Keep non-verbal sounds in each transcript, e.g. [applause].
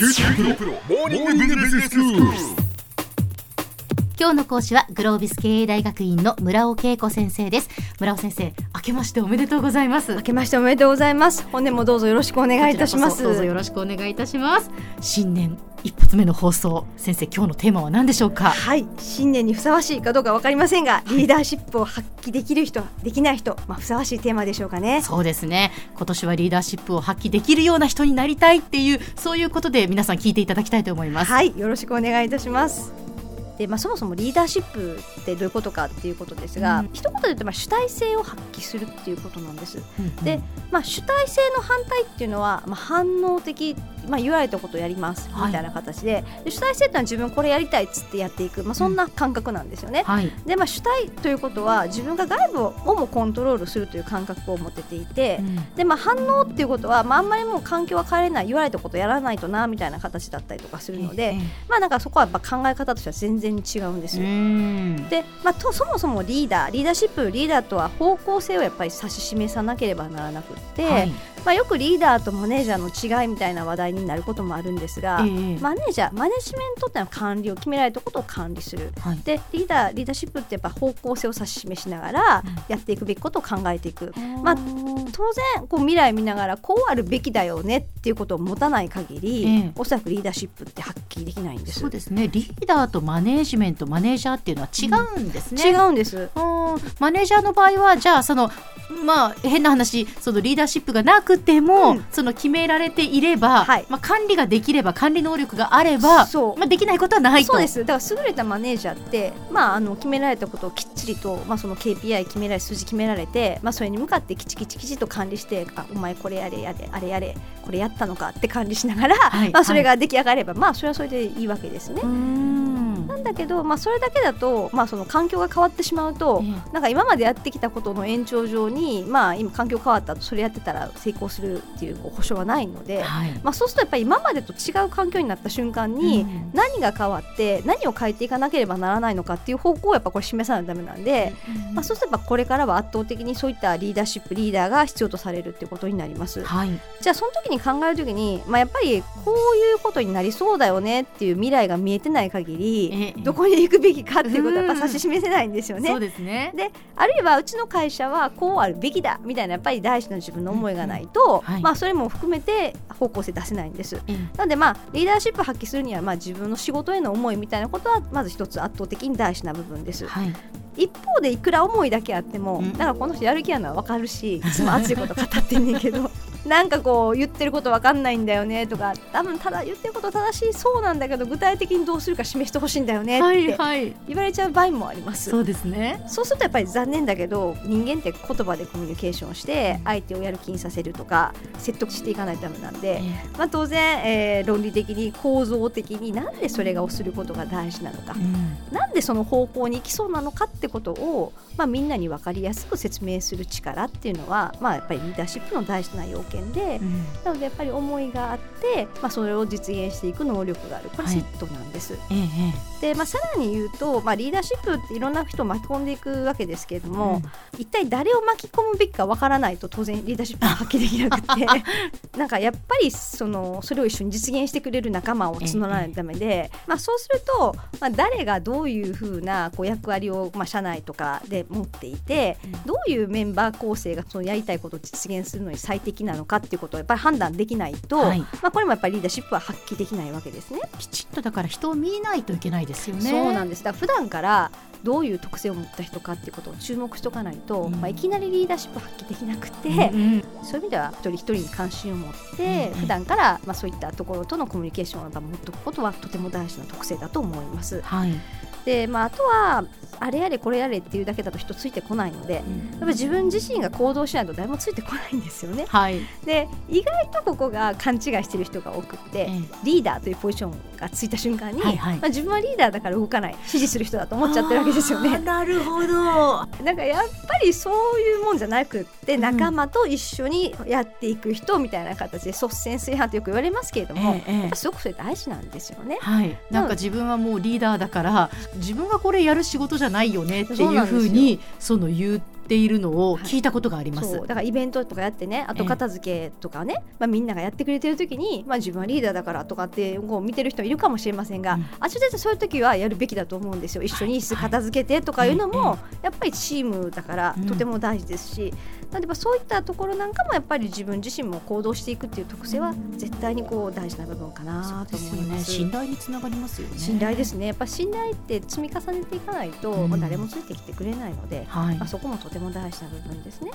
QT プロ,プロモーニングビジネススクール。今日の講師はグロービス経営大学院の村尾恵子先生です。村尾先生明けましておめでとうございます。明けましておめでとうございます。本年もどうぞよろしくお願いいたします。どうぞよろしくお願いいたします。新年一発目の放送先生今日のテーマは何でしょうか？はい。新年にふさわしいかどうかわかりませんがリーダーシップを発揮できる人できない人。まあふさわしいテーマでしょうかね。そうですね。今年はリーダーシップを発揮できるような人になりたいっていうそういうことで皆さん聞いていただきたいと思います。はい。よろしくお願いいたしますでまあ、そもそもリーダーシップってどういうことかっていうことですが、うん、一言で言うとまあ主体性を発揮するっていうことなんです。うんうん、で、まあ、主体性の反対っていうのは、まあ、反応的まあ、言われたことをやりますみたいな形で。はい、で主体性っていうのは自分これやりたいっつってやっていく、まあ、そんな感覚なんですよね。うんはい、で、まあ、主体ということは自分が外部をもコントロールするという感覚を持ってていて、うん、でまあ、反応っていうことは、まあ、あんまりもう環境は変えれない言われたことやらないとなみたいな形だったりとかするので、まあ、なんかそこはやっぱ考え方としては全然違うんですよ。で、まあ、とそもそもリーダーリーダーシップリーダーとは方向性をやっぱり指し示さなければならなくて、はい、まあ、よくリーダーとマネージャーの違いみたいな話題になることもあるんですが、えー、マネージャーマネジメントってのは管理を決められたことを管理する、はい、でリーダーリーダーシップってやっぱ方向性を指し示しながらやっていくべきことを考えていく、うん、まあ、当然こう未来見ながらこうあるべきだよねっていうことを持たない限り、えー、おそらくリーダーシップって発揮できないんです。そうですね。リーダーとマネージメントマネージャーっていうのは違うんですね、うん、違うんです。マネージャーの場合はじゃあそのまあ変な話そのリーダーシップがなくても、うん、その決められていれば、はい、まあ、管理ができれば管理能力があればまあ、できないことはないと。そうです。だから優れたマネージャーって、まあ、あの決められたことをきっちりと、まあ、その KPI 決められ数字決められて、まあ、それに向かってきちきちきちと管理してあお前これやれやれあれやれこれやったのかって管理しながら、はい、まあ、それが出来上がれば、はい、まあそれはそれでいいわけですね。なんだけど、まあ、それだけだと、まあ、その環境が変わってしまうと、なんか今までやってきたことの延長上に、まあ、今環境変わったとそれやってたら成功するっていう保証はないので、はい、まあ、そうするとやっぱり今までと違う環境になった瞬間に何が変わって何を変えていかなければならないのかっていう方向をやっぱこれ示さないとだめなんで、まあ、そうすればこれからは圧倒的にそういったリーダーシップリーダーが必要とされるっていうことになります。はい、じゃあその時に考える時に、まあ、やっぱりこういうことになりそうだよねっていう未来が見えてない限り [laughs] どこに行くべきかっていうことはやっぱ指し示せないんですよね。そうですね。であるいはうちの会社はこうあるべきだみたいなやっぱり大事な自分の思いがないと、はい、まあ、それも含めて方向性出せないんです。うん、なのでまあリーダーシップ発揮するにはまあ自分の仕事への思いみたいなことはまず一つ圧倒的に大事な部分です。はい。一方でいくら思いだけあっても、うん、だからこの人やる気あるのは分かるしいつも熱いこと語ってんねんけどなんかこう言ってること分かんないんだよねとか多分ただ言ってること正しいそうなんだけど具体的にどうするか示してほしいんだよねって言われちゃう場合もあります、そうですね。そうするとやっぱり残念だけど人間って言葉でコミュニケーションして相手をやる気にさせるとか説得していかないとダメなんで、まあ、当然、えー、論理的に構造的になんでそれがをすることが大事なのか、うん、なんでその方向に行きそうなのかってことを、まあ、みんなに分かりやすく説明する力っていうのは、まあ、やっぱりリーダーシップの大事な要件で、うん、なのでやっぱり思いがあって、まあ、それを実現していく能力がある。これセットなんです。はい、でまあ、さらに言うと、まあ、リーダーシップっていろんな人を巻き込んでいくわけですけれども、うん、一体誰を巻き込むべきかわからないと当然リーダーシップが発揮できなくて [laughs] なんかやっぱりそのそれを一緒に実現してくれる仲間を募らないためで、まあ、そうすると、まあ、誰がどういうふうなこう役割を、まあ、社内とかで持っていて、どういうメンバー構成がそのやりたいことを実現するのに最適なのかっていうことをやっぱり判断できないと、はい、まあ、これもやっぱりリーダーシップは発揮できないわけですね。きちっとだから人を見ないといけないですよね。そうなんですだから普段からどういう特性を持った人かっていうことを注目しておかないと、うん、まあ、いきなりリーダーシップ発揮できなくて、うん、そういう意味では一人一人に関心を持って、うん、普段からまあそういったところとのコミュニケーションを持っておくことはとても大事な特性だと思います。はいでまあ、あとはあれやれこれやれっていうだけだと人ついてこないので、うん、やっぱり自分自身が行動しないと誰もついてこないんですよね。はい、で意外とここが勘違いしてる人が多くて、えリーダーというポジションがついた瞬間に、はいはい、まあ、自分はリーダーだから動かない指示する人だと思っちゃってるわけですよね。なるほど。なんかやっぱりそういうもんじゃなくって仲間と一緒にやっていく人みたいな形で率先炊飯とよく言われますけれども、ええ、すごくそれ大事なんですよね。はい、なんか自分はもうリーダーだから自分がこれやる仕事じゃないよねっていうふうにその言っているのを聞いたことがあります、はい、だからイベントとかやってね後片付けとかね、えまあ、みんながやってくれてる時に、まあ、自分はリーダーだからとかってこう見てる人いるかもしれませんが、うん、あちらでそういう時はやるべきだと思うんですよ。一緒に椅子片付けてとかいうのも、やっぱりチームだからとても大事ですし、例えばそういったところなんかもやっぱり自分自身も行動していくっていう特性は絶対にこう大事な部分かなと思います。すね、信頼につながりますよね。信頼ですね。やっぱ信頼って積み重ねていかないと、うん、まあ誰もついてきてくれないので、はい、まあそこもとても大事な部分ですね。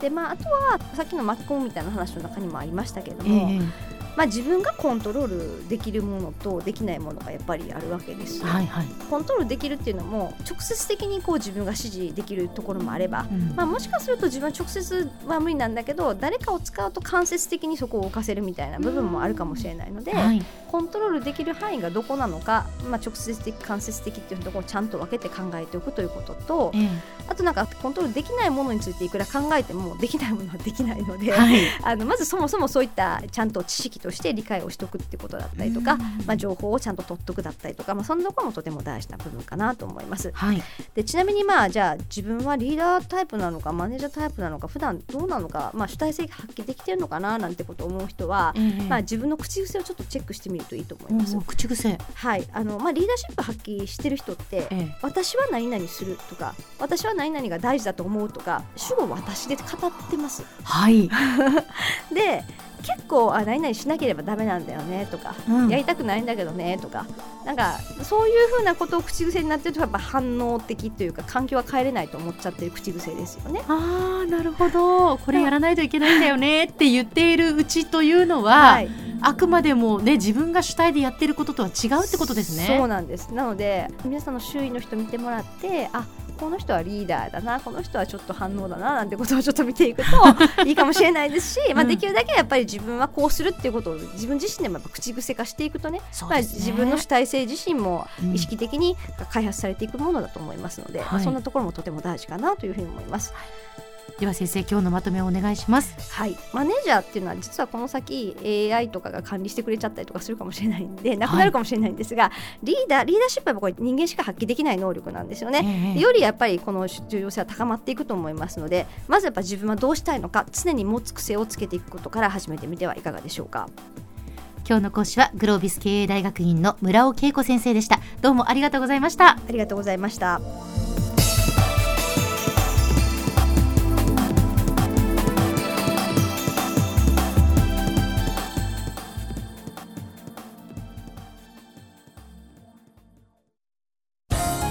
でまああとはさっきの巻き込むみたいな話の中にもありましたけれども。えーまあ、自分がコントロールできるものとできないものがやっぱりあるわけですよ、はいはい、コントロールできるっていうのも直接的にこう自分が指示できるところもあれば、うん、まあ、もしかすると自分は直接は無理なんだけど誰かを使うと間接的にそこを置かせるみたいな部分もあるかもしれないので、はい、コントロールできる範囲がどこなのか、まあ、直接的間接的っていうところをちゃんと分けて考えておくということと、え。あとなんかコントロールできないものについていくら考えてもできないものはできないので、はい、あのまずそもそもそういったちゃんと知識として理解をしておくってことだったりとか、まあ、情報をちゃんと取っとくだったりとか、まあ、そんなところもとても大事な部分かなと思います。はい、でちなみにまあじゃあ自分はリーダータイプなのかマネージャータイプなのか普段どうなのか、まあ、主体性が発揮できてるのかななんてことを思う人は、えー、まあ、自分の口癖をちょっとチェックしてみるといいと思います。口癖。はい。あの、まあ、リーダーシップ発揮してる人って、えー、私は何々するとか私は何々が大事だと思うとか主語私で語ってます。はい。[laughs] で結構あ何々しなければだめなんだよねとか、うん、やりたくないんだけどねとかなんかそういうふうなことを口癖になってるとやっぱ反応的というか環境は変えれないと思っちゃってる口癖ですよね。あなるほどこれやらないといけないんだよねって言っているうちというのは、はい、あくまでも、ね、自分が主体でやってることとは違うってことですね。そうなんですなので皆さんの周囲の人見てもらってあこの人はリーダーだなこの人はちょっと反応だななんてことをちょっと見ていくと [laughs] いいかもしれないですし、まあ、できるだけやっぱり自分はこうするっていうことを自分自身でもやっぱ口癖化していくとね、ね、まあ、自分の主体性自身も意識的に開発されていくものだと思いますので、うん、まあ、そんなところもとても大事かなというふうに思います。はいでは先生今日のまとめをお願いします。はい。マネージャーっていうのは実はこの先 AI とかが管理してくれちゃったりとかするかもしれないんでなくなるかもしれないんですが、はい、リーダーリーダーシップはこれ人間しか発揮できない能力なんですよね、えー、よりやっぱりこの重要性は高まっていくと思いますのでまずやっぱ自分はどうしたいのか常に持つ癖をつけていくことから始めてみてはいかがでしょうか。今日の講師はグロービス経営大学院の村尾恵子先生でした。どうもありがとうございました。ありがとうございました